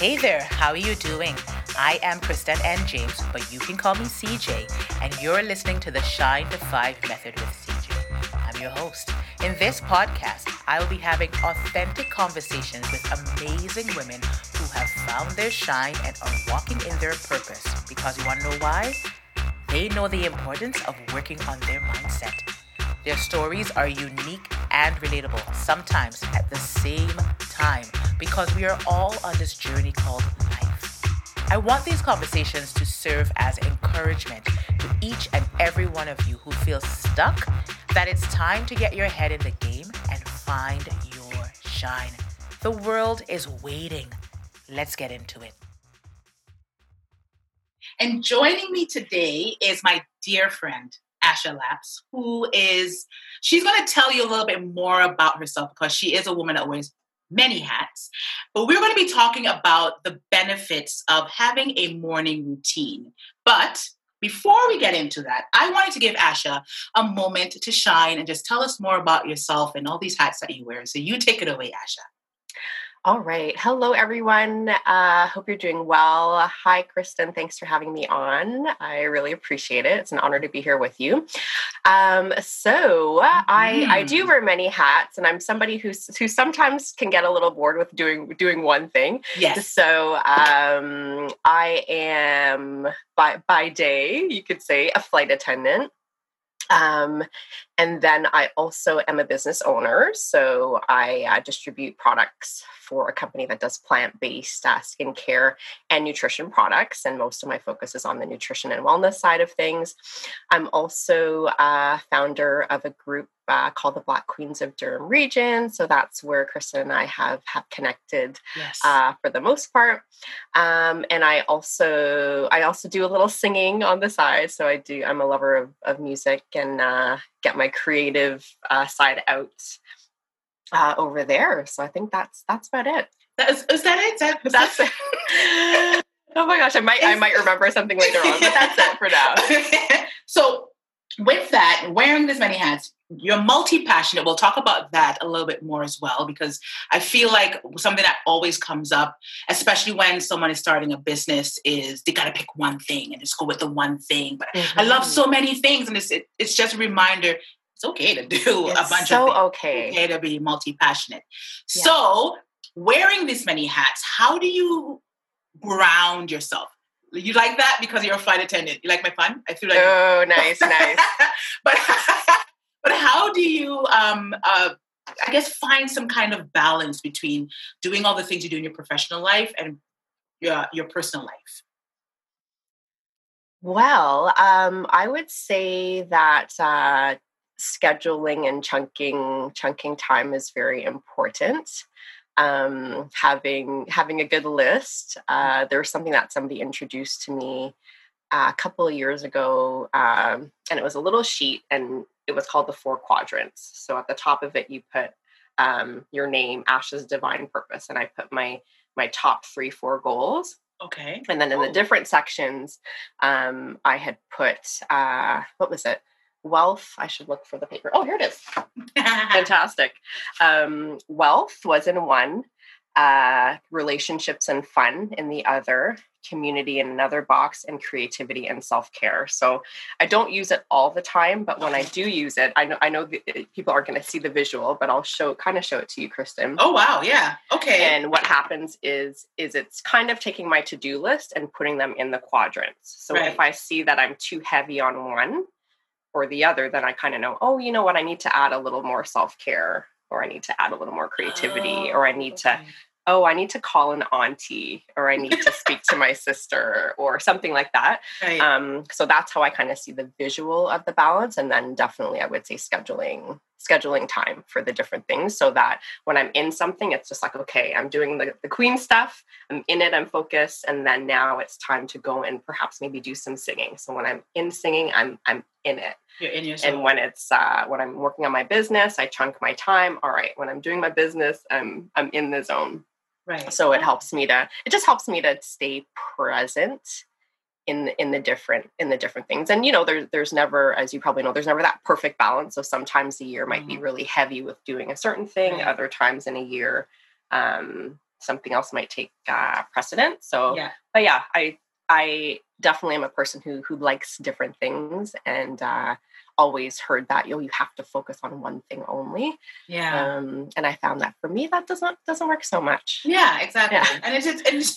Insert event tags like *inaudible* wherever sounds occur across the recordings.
Hey there, how are you doing? I am Kristen and James, but you can call me CJ, and you're listening to the Shine to Five Method with CJ. I'm your host. In this podcast, I will be having authentic conversations with amazing women who have found their shine and are walking in their purpose. Because you want to know why? They know the importance of working on their mindset. Their stories are unique and relatable, sometimes at the same time, because we are all on this journey called life. I want these conversations to serve as encouragement to each and every one of you who feels stuck that it's time to get your head in the game and find your shine. The world is waiting. Let's get into it. And joining me today is my dear friend, Asha Lapps, who is, she's going to tell you a little bit more about herself because she is a woman that wears many hats. But we're going to be talking about the benefits of having a morning routine. But before we get into that, I wanted to give Asha a moment to shine and just tell us more about yourself and all these hats that you wear. So you take it away, Asha. All right. Hello, everyone. Uh, hope you're doing well. Hi, Kristen. Thanks for having me on. I really appreciate it. It's an honor to be here with you. Um, so I, I do mm. wear many hats, and I'm somebody who's who sometimes can get a little bored with doing doing one thing. Yes. So um, I am by by day, you could say, a flight attendant. Um, and then I also am a business owner. So I uh, distribute products for a company that does plant based uh, skincare and nutrition products. And most of my focus is on the nutrition and wellness side of things. I'm also a uh, founder of a group uh, called the Black Queens of Durham Region. So that's where Kristen and I have have connected yes. uh, for the most part. Um, and I also I also do a little singing on the side. So I do I'm a lover of, of music and uh, get my creative uh, side out uh, over there. So I think that's that's about it. That is, is that it? That, that's it. *laughs* oh my gosh, I might I might remember something later on, but that's it for now. *laughs* so with that, wearing this many hats, you're multi-passionate. We'll talk about that a little bit more as well, because I feel like something that always comes up, especially when someone is starting a business, is they gotta pick one thing and just go with the one thing. But mm-hmm. I love mm-hmm. so many things, and it's it, it's just a reminder. It's okay to do it's a bunch so of things. okay. okay to be multi-passionate. Yeah. So wearing this many hats, how do you ground yourself? You like that because you're a flight attendant. You like my fun? I feel like oh, nice, nice. *laughs* but *laughs* but how do you, um, uh, I guess, find some kind of balance between doing all the things you do in your professional life and your your personal life? Well, um, I would say that uh, scheduling and chunking chunking time is very important um, having having a good list. Uh, there was something that somebody introduced to me uh, a couple of years ago, um, and it was a little sheet, and it was called the four quadrants. So at the top of it, you put um, your name, Ash's divine purpose, and I put my my top three, four goals. Okay. And then in the different sections, um, I had put uh, what was it? wealth i should look for the paper oh here it is *laughs* fantastic um, wealth was in one uh, relationships and fun in the other community in another box and creativity and self-care. So i don't use it all the time but when i do use it i know i know uh, people aren't going to see the visual but i'll show kind of show it to you kristen. Oh wow yeah okay. And what happens is is it's kind of taking my to-do list and putting them in the quadrants. So right. if i see that i'm too heavy on one or the other, then I kind of know, oh, you know what, I need to add a little more self care, or I need to add a little more creativity, oh, or I need okay. to, oh, I need to call an auntie, or I need to speak to my sister, or something like that. Right. Um, so that's how I kind of see the visual of the balance. And then definitely, I would say scheduling scheduling time for the different things so that when I'm in something, it's just like, okay, I'm doing the, the queen stuff, I'm in it, I'm focused, and then now it's time to go and perhaps maybe do some singing. So when I'm in singing, I'm I'm in it. You're in your And when it's uh, when I'm working on my business, I chunk my time. All right, when I'm doing my business, I'm I'm in the zone. Right. So it helps me to it just helps me to stay present in in the different in the different things and you know there's there's never as you probably know there's never that perfect balance so sometimes the year might mm-hmm. be really heavy with doing a certain thing right. other times in a year um something else might take uh, precedent. So, yeah. but yeah, I I definitely am a person who who likes different things and uh, always heard that you know, you have to focus on one thing only. Yeah. Um, and I found that for me that doesn't doesn't work so much. Yeah, exactly. Yeah. And it's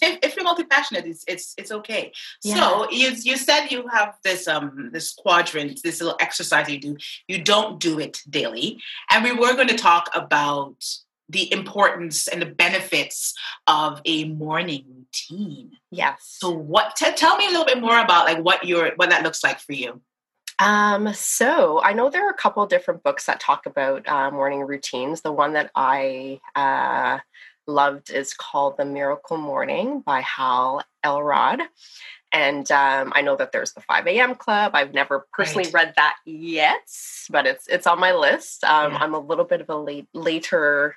and *laughs* if you're multi passionate, it's it's it's okay. Yeah. So you you said you have this um this quadrant, this little exercise you do. You don't do it daily, and we were going to talk about the importance and the benefits of a morning routine. Yes. So what t- tell me a little bit more about like what your what that looks like for you. Um, so I know there are a couple different books that talk about uh, morning routines. The one that I uh, loved is called The Miracle Morning by Hal Elrod. And um, I know that there's the 5 a.m. club. I've never personally right. read that yet, but it's it's on my list. Um, yeah. I'm a little bit of a late, later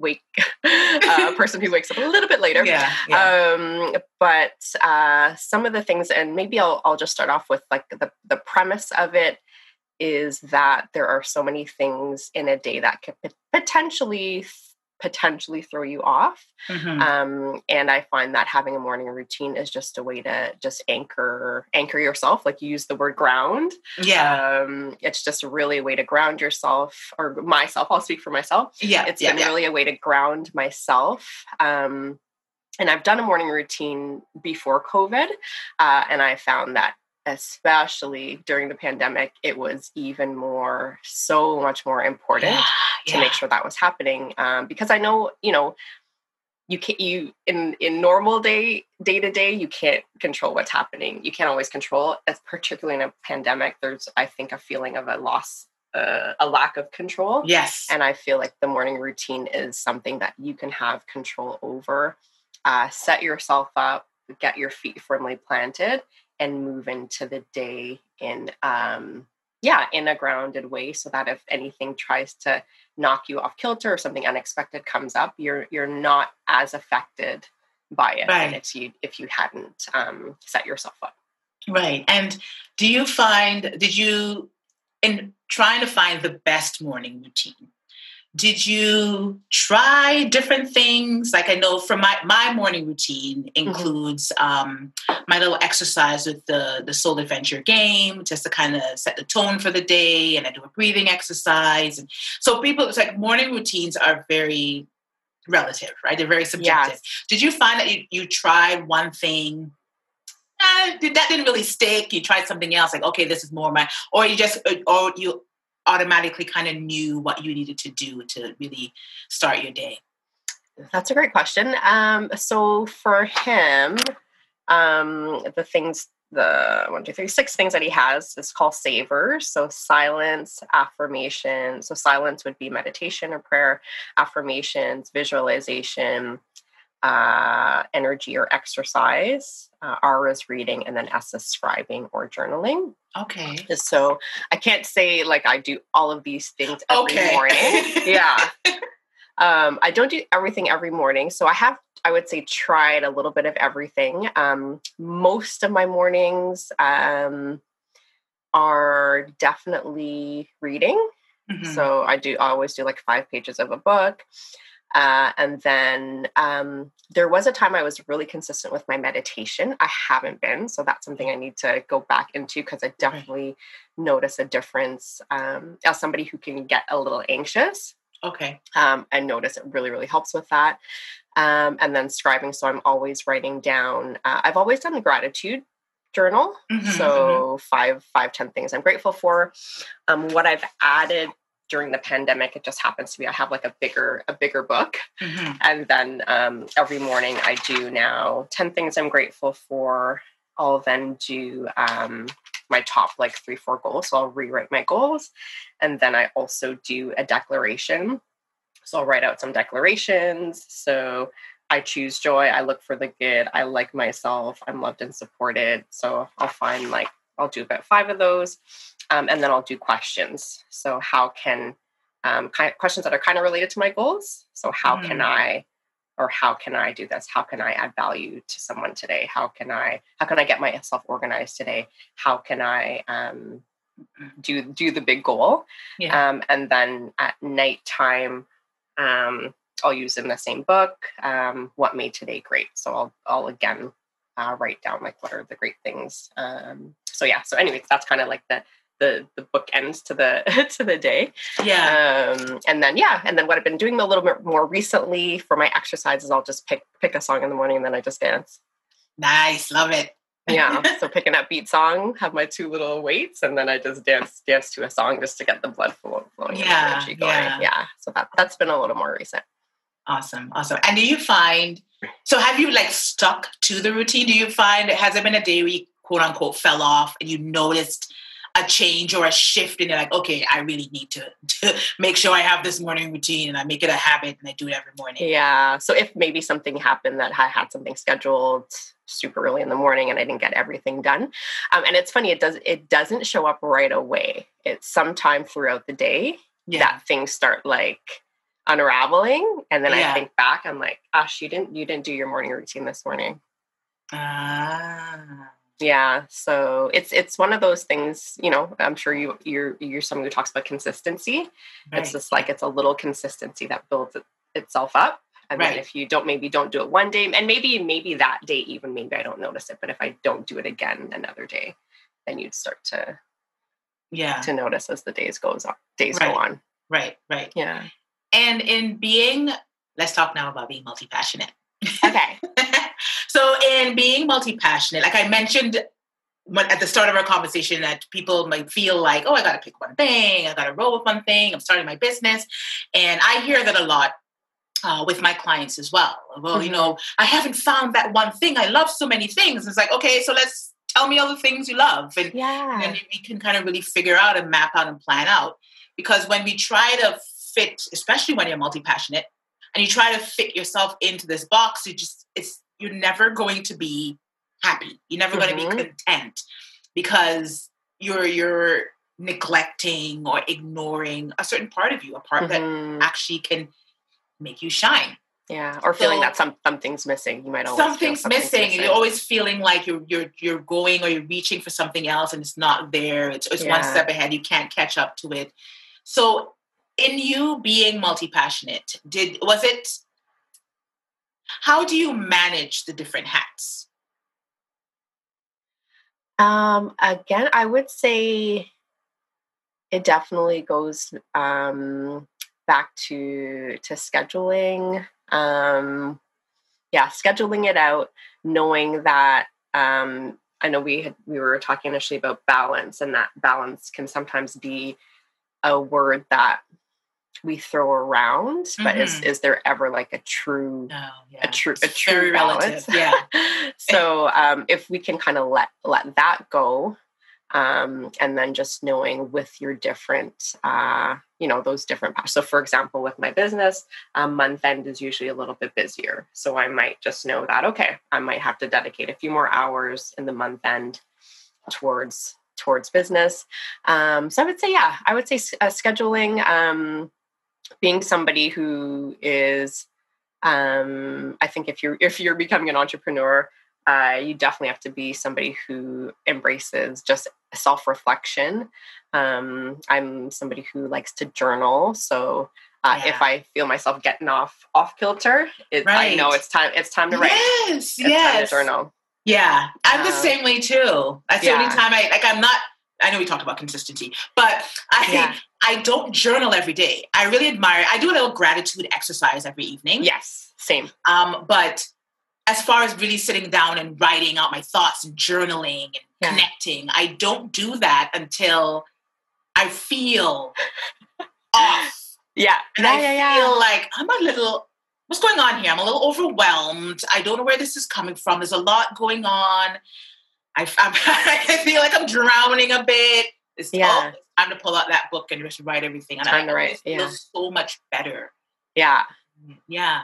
wake *laughs* uh, person who wakes up a little bit later. Yeah, yeah. Um, but uh, some of the things, and maybe I'll I'll just start off with like the the premise of it is that there are so many things in a day that could potentially potentially throw you off. Mm-hmm. Um, and I find that having a morning routine is just a way to just anchor anchor yourself. Like you use the word ground. Yeah. Um, it's just really a way to ground yourself or myself. I'll speak for myself. Yeah. It's yeah, been yeah. really a way to ground myself. Um, and I've done a morning routine before COVID, uh, and I found that especially during the pandemic, it was even more, so much more important yeah, to yeah. make sure that was happening. Um, because I know, you know, you can't you in in normal day day to day you can't control what's happening you can't always control as particularly in a pandemic there's i think a feeling of a loss uh, a lack of control yes and i feel like the morning routine is something that you can have control over uh, set yourself up get your feet firmly planted and move into the day in um yeah in a grounded way so that if anything tries to knock you off kilter or something unexpected comes up you're you're not as affected by it right. if you if you hadn't um, set yourself up right and do you find did you in trying to find the best morning routine did you try different things like i know from my, my morning routine mm-hmm. includes mm-hmm. um, my little exercise with the the soul adventure game just to kind of set the tone for the day and i do a breathing exercise and so people it's like morning routines are very relative right they're very subjective yes. did you find that you, you tried one thing eh, that didn't really stick you tried something else like okay this is more my or you just or you automatically kind of knew what you needed to do to really start your day? That's a great question. Um, so for him, um, the things, the one, two, three, six things that he has is called savers. So silence, affirmation. So silence would be meditation or prayer, affirmations, visualization, uh, energy or exercise. Uh, R is reading, and then S is scribing or journaling. Okay. So I can't say like I do all of these things every okay. morning. yeah. *laughs* Um, I don't do everything every morning. So I have, I would say, tried a little bit of everything. Um, most of my mornings um, are definitely reading. Mm-hmm. So I do I always do like five pages of a book. Uh, and then um, there was a time I was really consistent with my meditation. I haven't been, so that's something I need to go back into because I definitely notice a difference um, as somebody who can get a little anxious. Okay. Um, I notice it really, really helps with that. Um, and then scribing, so I'm always writing down. Uh, I've always done the gratitude journal. Mm-hmm, so mm-hmm. five, five, ten things I'm grateful for. Um, what I've added during the pandemic it just happens to be i have like a bigger a bigger book. Mm-hmm. and then um, every morning i do now 10 things i'm grateful for. I'll then do um, my top like three four goals. So i'll rewrite my goals. And then i also do a declaration. So i'll write out some declarations. So i choose joy. I look for the good. I like myself. I'm loved and supported. So i'll find like I'll do about five of those, um, and then I'll do questions. So how can um, kind of questions that are kind of related to my goals. So how mm. can I, or how can I do this? How can I add value to someone today? How can I how can I get myself organized today? How can I um, do do the big goal? Yeah. Um, and then at nighttime, um, I'll use in the same book. Um, what made today great? So I'll I'll again uh, write down like what are the great things. Um, so yeah. So anyways, that's kind of like the the the book ends to the *laughs* to the day. Yeah. Um, and then yeah, and then what I've been doing a little bit more recently for my exercises, I'll just pick pick a song in the morning and then I just dance. Nice, love it. yeah. *laughs* So picking an upbeat song, have my two little weights, and then I just dance dance to a song just to get the blood flow, flowing yeah, energy going. Yeah. yeah. So that that's been a little more recent. Awesome. Awesome. And do you find so have you like stuck to the routine? Do you find has there been a day where you quote unquote fell off and you noticed a change or a shift and you're like, okay, I really need to, *laughs* to make sure I have this morning routine and I make it a habit and I do it every morning. Yeah. So if maybe something happened that I had something scheduled super early in the morning and I didn't get everything done. Um, and it's funny, it does it doesn't show up right away. It's sometime throughout the day yeah. that things start like unraveling. And then yeah. I think back, I'm like, gosh, you didn't you didn't do your morning routine this morning. Ah yeah so it's it's one of those things you know i'm sure you you're you're someone who talks about consistency. Right. it's just like it's a little consistency that builds it, itself up. And right. then if you don't maybe don't do it one day and maybe maybe that day even maybe i don't notice it but if i don't do it again another day then you'd start to yeah. to notice as the days goes on days right. go on. Right right. Yeah. And in being let's talk now about being multi-passionate. Okay *laughs* So, in being multi passionate, like I mentioned at the start of our conversation, that people might feel like, oh, I got to pick one thing, I got to roll with one thing, I'm starting my business. And I hear that a lot uh, with my clients as well. Well, mm-hmm. you know, I haven't found that one thing. I love so many things. It's like, okay, so let's tell me all the things you love. And, yeah. and we can kind of really figure out and map out and plan out. Because when we try to fit, especially when you're multi passionate, and you try to fit yourself into this box, you just, it's, you're never going to be happy. You're never mm-hmm. going to be content because you're you're neglecting or ignoring a certain part of you, a part mm-hmm. that actually can make you shine. Yeah, or feeling so, that some something's missing. You might always something's, something's missing, missing, and you're always feeling like you're you're you're going or you're reaching for something else, and it's not there. It's, it's yeah. one step ahead. You can't catch up to it. So, in you being multi passionate, did was it how do you manage the different hats? Um, again, I would say it definitely goes um, back to to scheduling. Um, yeah, scheduling it out, knowing that um, I know we had we were talking initially about balance, and that balance can sometimes be a word that we throw around, but mm-hmm. is is there ever like a true oh, yeah. a true a true balance? Relative. Yeah. *laughs* so um, if we can kind of let let that go, um, and then just knowing with your different uh, you know those different paths. So for example, with my business, um, month end is usually a little bit busier, so I might just know that okay, I might have to dedicate a few more hours in the month end towards towards business. Um, so I would say, yeah, I would say uh, scheduling, um, being somebody who is um, i think if you're if you're becoming an entrepreneur uh, you definitely have to be somebody who embraces just self-reflection um, i'm somebody who likes to journal so uh, yeah. if I feel myself getting off off kilter, it, right. I know it's time. It's time to write. Yes, it's yes. journal. Yeah, I'm uh, the same way too. That's yeah. the only time I like. I'm not I know we talked about consistency, but I yeah. I don't journal every day. I really admire. I do a little gratitude exercise every evening. Yes, same. Um, but as far as really sitting down and writing out my thoughts and journaling and yeah. connecting, I don't do that until I feel *laughs* off. Yeah, and yeah, I yeah, feel like I'm a little. What's going on here? I'm a little overwhelmed. I don't know where this is coming from. There's a lot going on. I, *laughs* I feel like I'm drowning a bit. It's yeah. time to pull out that book and just write everything. And time I to write. Yeah. so much better. Yeah. Yeah.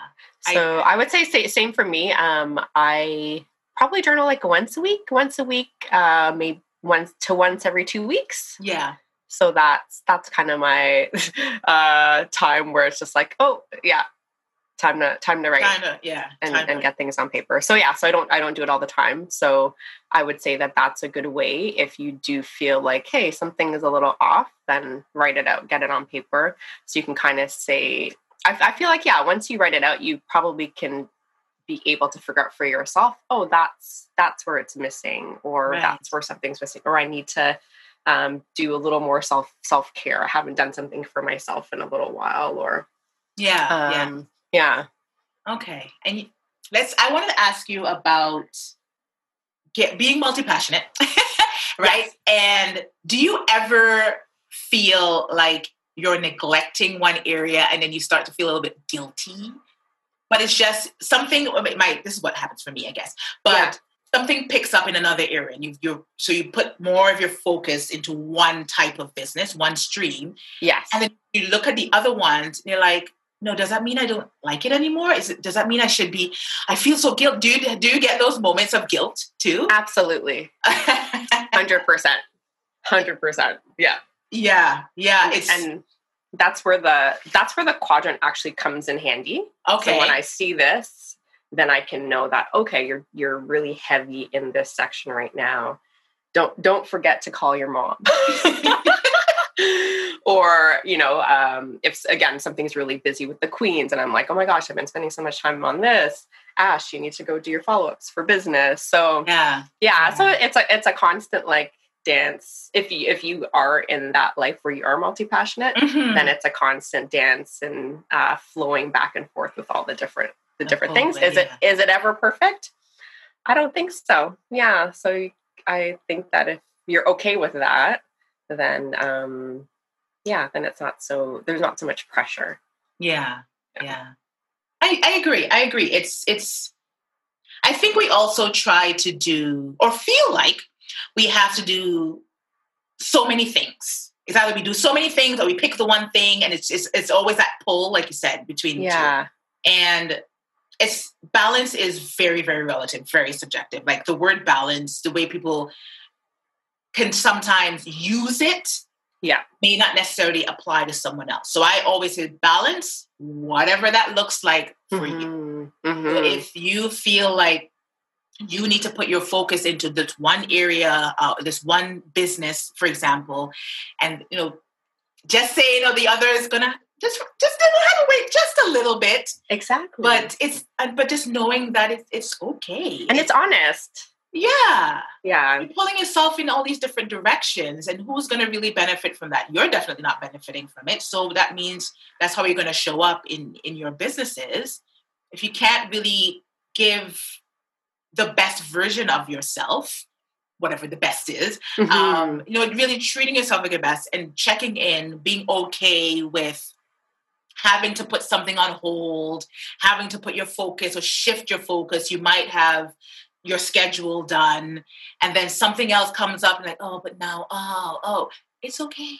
So I, I would say same for me. Um, I probably journal like once a week, once a week, uh, maybe once to once every two weeks. Yeah. So that's that's kind of my *laughs* uh, time where it's just like, oh yeah, time to time to write Kinda, yeah and, and get things on paper so yeah so i don't i don't do it all the time so i would say that that's a good way if you do feel like hey something is a little off then write it out get it on paper so you can kind of say I, I feel like yeah, once you write it out, you probably can be able to figure out for yourself. Oh, that's that's where it's missing, or right. that's where something's missing, or I need to um, do a little more self self care. I haven't done something for myself in a little while, or yeah, um, yeah, yeah. Okay, and let's. I wanted to ask you about get being multi passionate, *laughs* right? Yes. And do you ever feel like you're neglecting one area and then you start to feel a little bit guilty? But it's just something. It might. This is what happens for me, I guess. But yeah something picks up in another area and you you so you put more of your focus into one type of business one stream yes and then you look at the other ones and you're like no does that mean i don't like it anymore? Is it does that mean i should be i feel so guilt? Do you, do you get those moments of guilt too? *laughs* Absolutely. 100% 100% yeah. Yeah. Yeah it's and that's where the that's where the quadrant actually comes in handy. Okay so when i see this then I can know that okay, you're you're really heavy in this section right now. Don't don't forget to call your mom. *laughs* *laughs* or you know um, if again something's really busy with the queens and i'm like oh my gosh i've been spending so much time on this ash you need to go do your follow-ups for business so yeah yeah, yeah. so it's a it's a constant like dance if you if you are in that life where you are multi-passionate mm-hmm. then it's a constant dance and uh, flowing back and forth with all the different the different things. Is it is it ever perfect? I don't think so. Yeah. So I think that if you're okay with that, then um yeah, then it's not so there's not so much pressure. Yeah. Yeah. yeah. I, I agree. I agree. It's it's I think we also try to do or feel like we have to do so many things. It's either we do so many things or we pick the one thing and it's it's, it's always that pull, like you said, between yeah. two. And it's balance is very very relative very subjective like the word balance the way people can sometimes use it yeah. May not necessarily apply to someone else. So i always say balance whatever that looks like for mm-hmm. you mm-hmm. if you feel like you need to put your focus into this one area uh, this one business for example and you know just say you know the other is gonna just just have to wait just a little bit. Exactly. But it's but just knowing that it's it's okay. And it's honest yeah. Yeah. You're pulling yourself in all these different directions and who's going to really benefit from that? You're definitely not benefiting from it. So that means that's how you're going to show up in in your businesses. If you can't really give the best version of yourself whatever the best is mm-hmm. um, you know really treating yourself like your best and checking in being okay with having to put something on hold, having to put your focus or shift your focus. You might have your schedule done, and then something else comes up, and like, oh, but now, oh, oh, it's okay.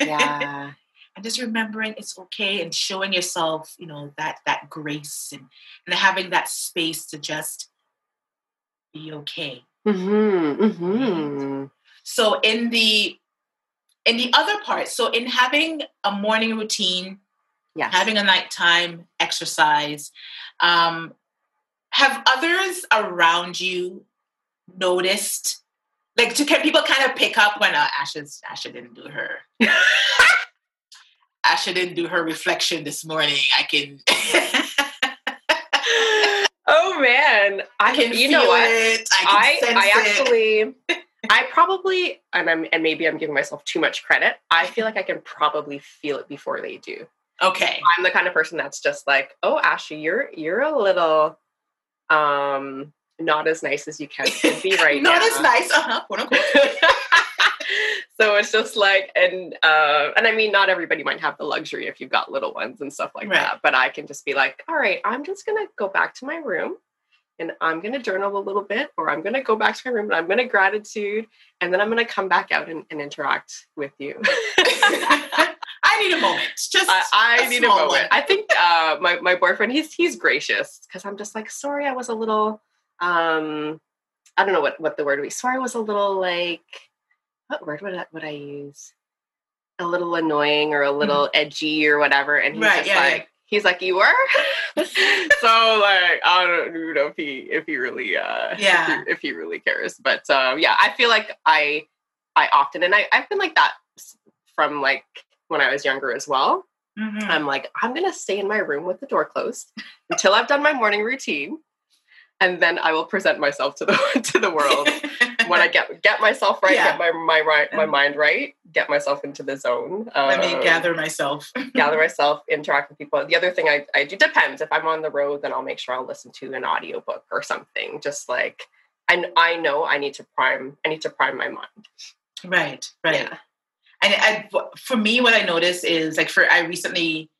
Yeah. *laughs* and just remembering it's okay and showing yourself, you know, that that grace and and having that space to just be okay. Mm-hmm, mm-hmm. So in the in the other part, so in having a morning routine yeah. having a nighttime exercise. Um, have others around you noticed? Like, can people kind of pick up when uh, Asha, Asha didn't do her? *laughs* Asha didn't do her reflection this morning. I can. *laughs* oh man, I can. You know what? It. I I, I actually. I probably, and I'm, and maybe I'm giving myself too much credit. I feel like I can probably feel it before they do. Okay. I'm the kind of person that's just like, oh, Ashley, you're you're a little um not as nice as you can *laughs* be right not now. Not as nice, uh-huh, quote unquote. *laughs* so it's just like and uh and I mean not everybody might have the luxury if you've got little ones and stuff like right. that. But I can just be like, all right, I'm just gonna go back to my room and I'm going to journal a little bit, or I'm going to go back to my room and I'm going to gratitude, and then I'm going to come back out and, and interact with you. *laughs* I need a moment. Just I, I need a moment. One. I think uh, my my boyfriend he's he's gracious because I'm just like sorry I was a little um I don't know what what the word would be. Sorry I was a little like what word would I, would I use? A little annoying or a little mm-hmm. edgy or whatever, and he's right, just yeah, like. Yeah. He's like, you were, *laughs* so like I don't know if he if he really uh yeah if he, if he really cares, but um yeah I feel like I I often and I I've been like that from like when I was younger as well. Mm-hmm. I'm like, I'm going to stay in my room with the door closed until I've done my morning routine. And then I will present myself to the *laughs* to the world when I get get myself right, yeah. get my my right, my mind right, get myself into the zone. Um, Let me gather myself, *laughs* gather myself, interact with people. The other thing I, I do depends. If I'm on the road, then I'll make sure I'll listen to an audiobook or something. Just like I I know I need to prime I need to prime my mind. Right, right. Yeah and I, for me, what I noticed is like for I recently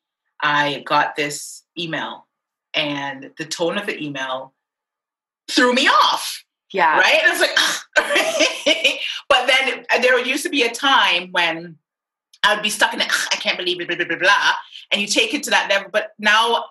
I got this email, and the tone of the email threw me off. Yeah. Right. And I was like, *laughs* but then uh, there used to be a time when I would be stuck in it. I can't believe it, blah, blah, blah, blah. And you take it to that level. But now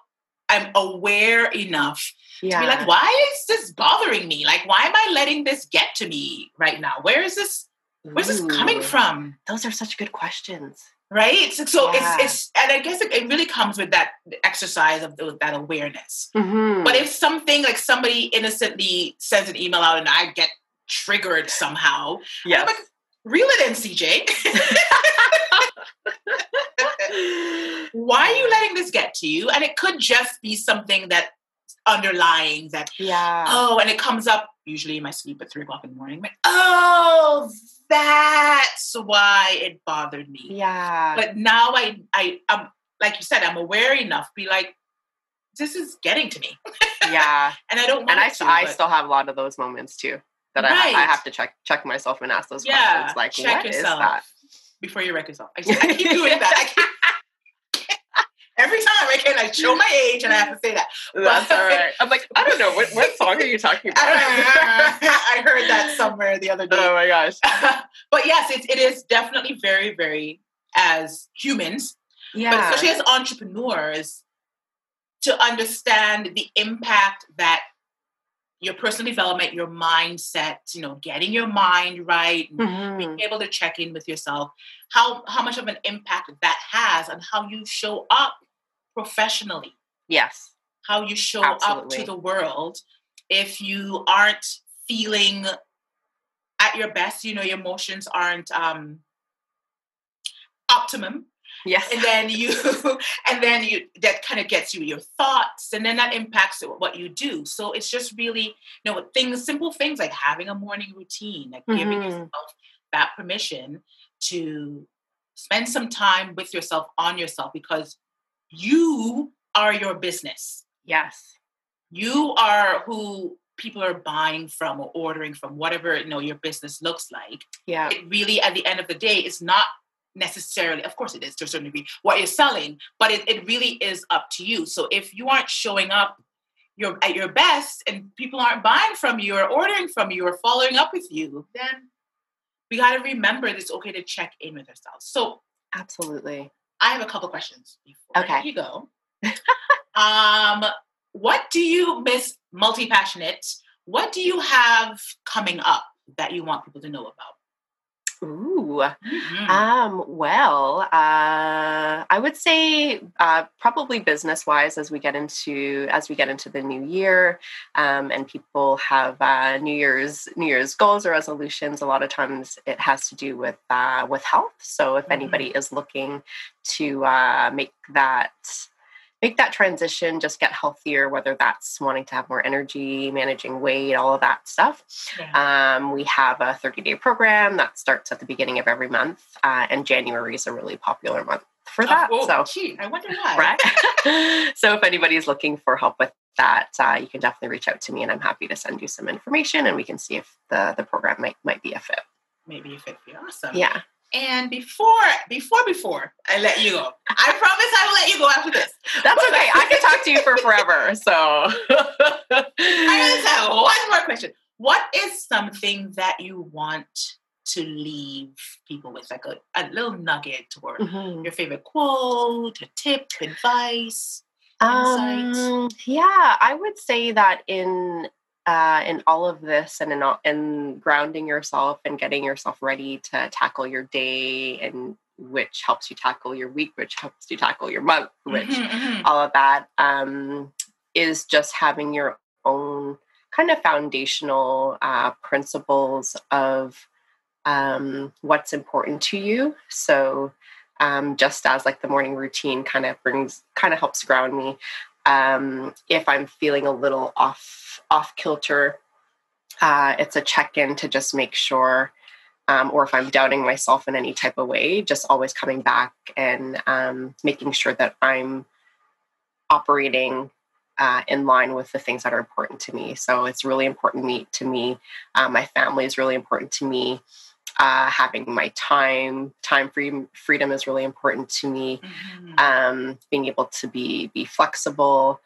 I'm aware enough yeah. to be like, why is this bothering me? Like, why am I letting this get to me right now? Where is this? Where's this coming from? Those are such good questions. Right. So yeah. it's it's and I guess it, it, really comes with that exercise of the, that awareness. Mm-hmm. But if something like somebody innocently sends an email out and I get triggered somehow, yeah, I'm like, reel it in, CJ. *laughs* *laughs* Why are you letting this get to you? And it could just be something that underlying that yeah oh and it comes up usually in my sleep at three o'clock in the morning like, oh that's why it bothered me. Yeah. But now I I i'm like you said, I'm aware enough be like, this is getting to me. *laughs* yeah. and I don't And I, to, I but... still have a lot of those moments too. That right. I, I have to check check myself and ask those yeah. questions. Like, check what yourself is that? Before you wreck yourself. I, I keep doing *laughs* that. I keep Every time I can, I show my age and I have to say that. That's but, all right. I'm like, I don't know. What, what song are you talking about? I *laughs* heard that somewhere the other day. Oh my gosh. *laughs* but yes, it, it is definitely very, very, as humans, yeah. but especially as entrepreneurs, to understand the impact that your personal development, your mindset, you know, getting your mind right, mm-hmm. being able to check in with yourself, how how much of an impact that has on how you show up professionally. Yes. How you show Absolutely. up to the world if you aren't feeling at your best, you know, your emotions aren't um optimum Yes. And then you *laughs* and then you that kind of gets you your thoughts and then that impacts what you do. So it's just really, you know, things simple things like having a morning routine, like mm-hmm. giving yourself that permission to spend some time with yourself on yourself because you are your business. Yes. You are who people are buying from or ordering from whatever you know your business looks like. Yeah. It really at the end of the day is not necessarily of course it is to a certain degree what you're selling but it, it really is up to you. So if you aren't showing up your at your best and people aren't buying from you or ordering from you or following up with you then we got to remember that it's okay to check in with ourselves. So absolutely i have a couple questions before okay. you go. *laughs* Um what do you miss multi-passionate what do you have coming up that you want people to know about Ooh. Mm-hmm. Um, well, uh, I would say uh, probably business wise as we get into as we get into the new year, um, and people have uh, New Year's New Year's goals or resolutions. A lot of times it has to do with uh, with health. So if mm-hmm. anybody is looking to uh, make that make that transition, just get healthier, whether that's wanting to have more energy, managing weight, all of that stuff. Yeah. Um, we have a 30 day program that starts at the beginning of every month, uh, and January is a really popular month for that. Oh, oh, so, gee, I wonder why. *laughs* Right? *laughs* so, if anybody's looking for help with that, uh, you can definitely reach out to me, and I'm happy to send you some information, and we can see if the the program might might be a fit. Maybe a fit. Be awesome. Yeah. And before, before, before I let you go, I promise I will let you go after this. That's okay. I can talk to you for forever. So *laughs* I just have one more question. What is something that you want to leave people with, like a, a little nugget or mm-hmm. your favorite quote, a tip, advice? Um, yeah, I would say that in uh, in all of this and in, all, in grounding yourself and getting yourself ready to tackle your day and which helps you tackle your week which helps you tackle your month which mm-hmm, mm-hmm. all of that um, is just having your own kind of foundational uh, principles of um, what's important to you so um, just as like the morning routine kind of brings kind of helps ground me um, if i'm feeling a little off off kilter uh, it's a check-in to just make sure um, or if i'm doubting myself in any type of way just always coming back and um, making sure that i'm operating uh, in line with the things that are important to me. So it's really important me, to me. Uh, my family is really important to me. Uh, having my time, time free, freedom is really important to me. Mm-hmm. Um, being able to be be flexible,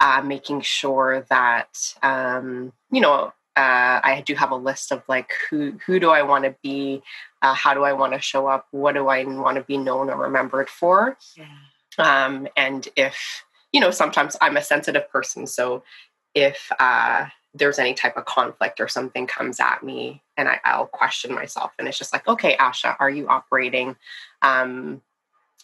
uh, making sure that um, you know uh, I do have a list of like who who do I want to be, uh, how do I want to show up, what do I want to be known or remembered for, yeah. um, and if you know, sometimes I'm a sensitive person. So if uh, there's any type of conflict or something comes at me and I, will question myself. And it's just like, okay, Asha, are you operating um,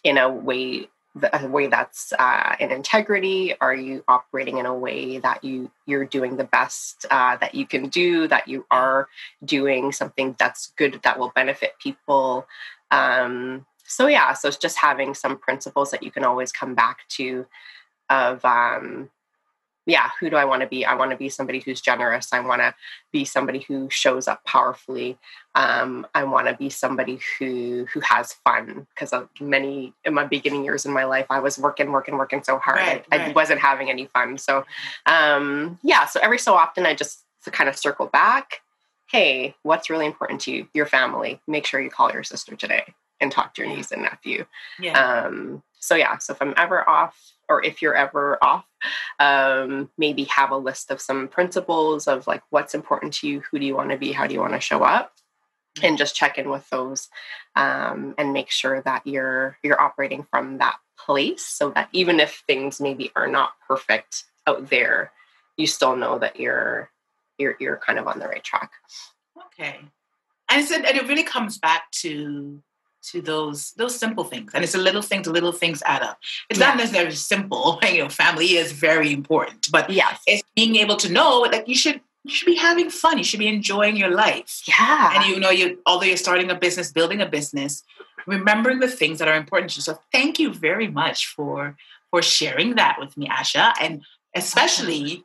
in a way a way that's uh, in integrity? Are you operating in a way that you you're doing the best uh, that you can do? That you are doing something that's good that will benefit people? Um, so yeah, so it's just having some principles that you can always come back to of um yeah who do i want to be? I want to be somebody who's generous. I want to be somebody who shows up powerfully. Um, i want to be somebody who who has fun because many in my beginning years in my life i was working working working so hard. Right, I, right. I, wasn't having any fun. So um, yeah so every so often i just kind of circle back hey what's really important to you? Your family. Make sure you call your sister today and talk to your niece and nephew. Yeah. um, so yeah so if i'm ever off or if you're ever off, um, maybe have a list of some principles of like what's important to you, who do you want to be, how do you want to show up, and just check in with those um, and make sure that you're you're operating from that place, so that even if things maybe are not perfect out there, you still know that you're you're you're kind of on the right track. Okay, and it's, and it really comes back to to those those simple things. And it's a little things, little things add up. It's not necessarily simple. *laughs* You know, family is very important, but yes, it's being able to know like you should you should be having fun. You should be enjoying your life. Yeah. And you know, you although you're starting a business, building a business, remembering the things that are important to you. So thank you very much for for sharing that with me, Asha. And especially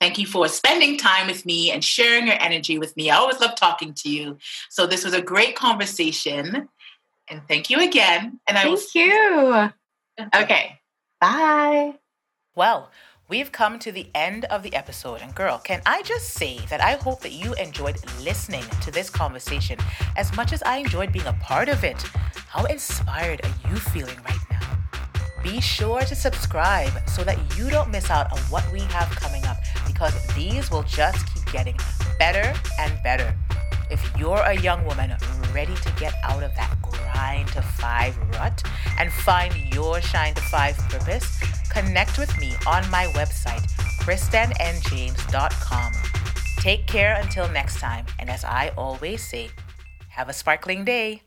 Thank you for spending time with me and sharing your energy with me. I always love talking to you. So this was a great conversation. And thank you again. And I thank will... you. Okay. Bye. Well, we've come to the end of the episode. And girl, can I just say that I hope that you enjoyed listening to this conversation as much as I enjoyed being a part of it. How inspired are you feeling right now? Be sure to subscribe so that you don't miss out on what we have coming up because these will just keep getting better and better. If you're a young woman ready to get out of that grind to five rut and find your shine to five purpose, connect with me on my website, KristenNJames.com. Take care until next time, and as I always say, have a sparkling day.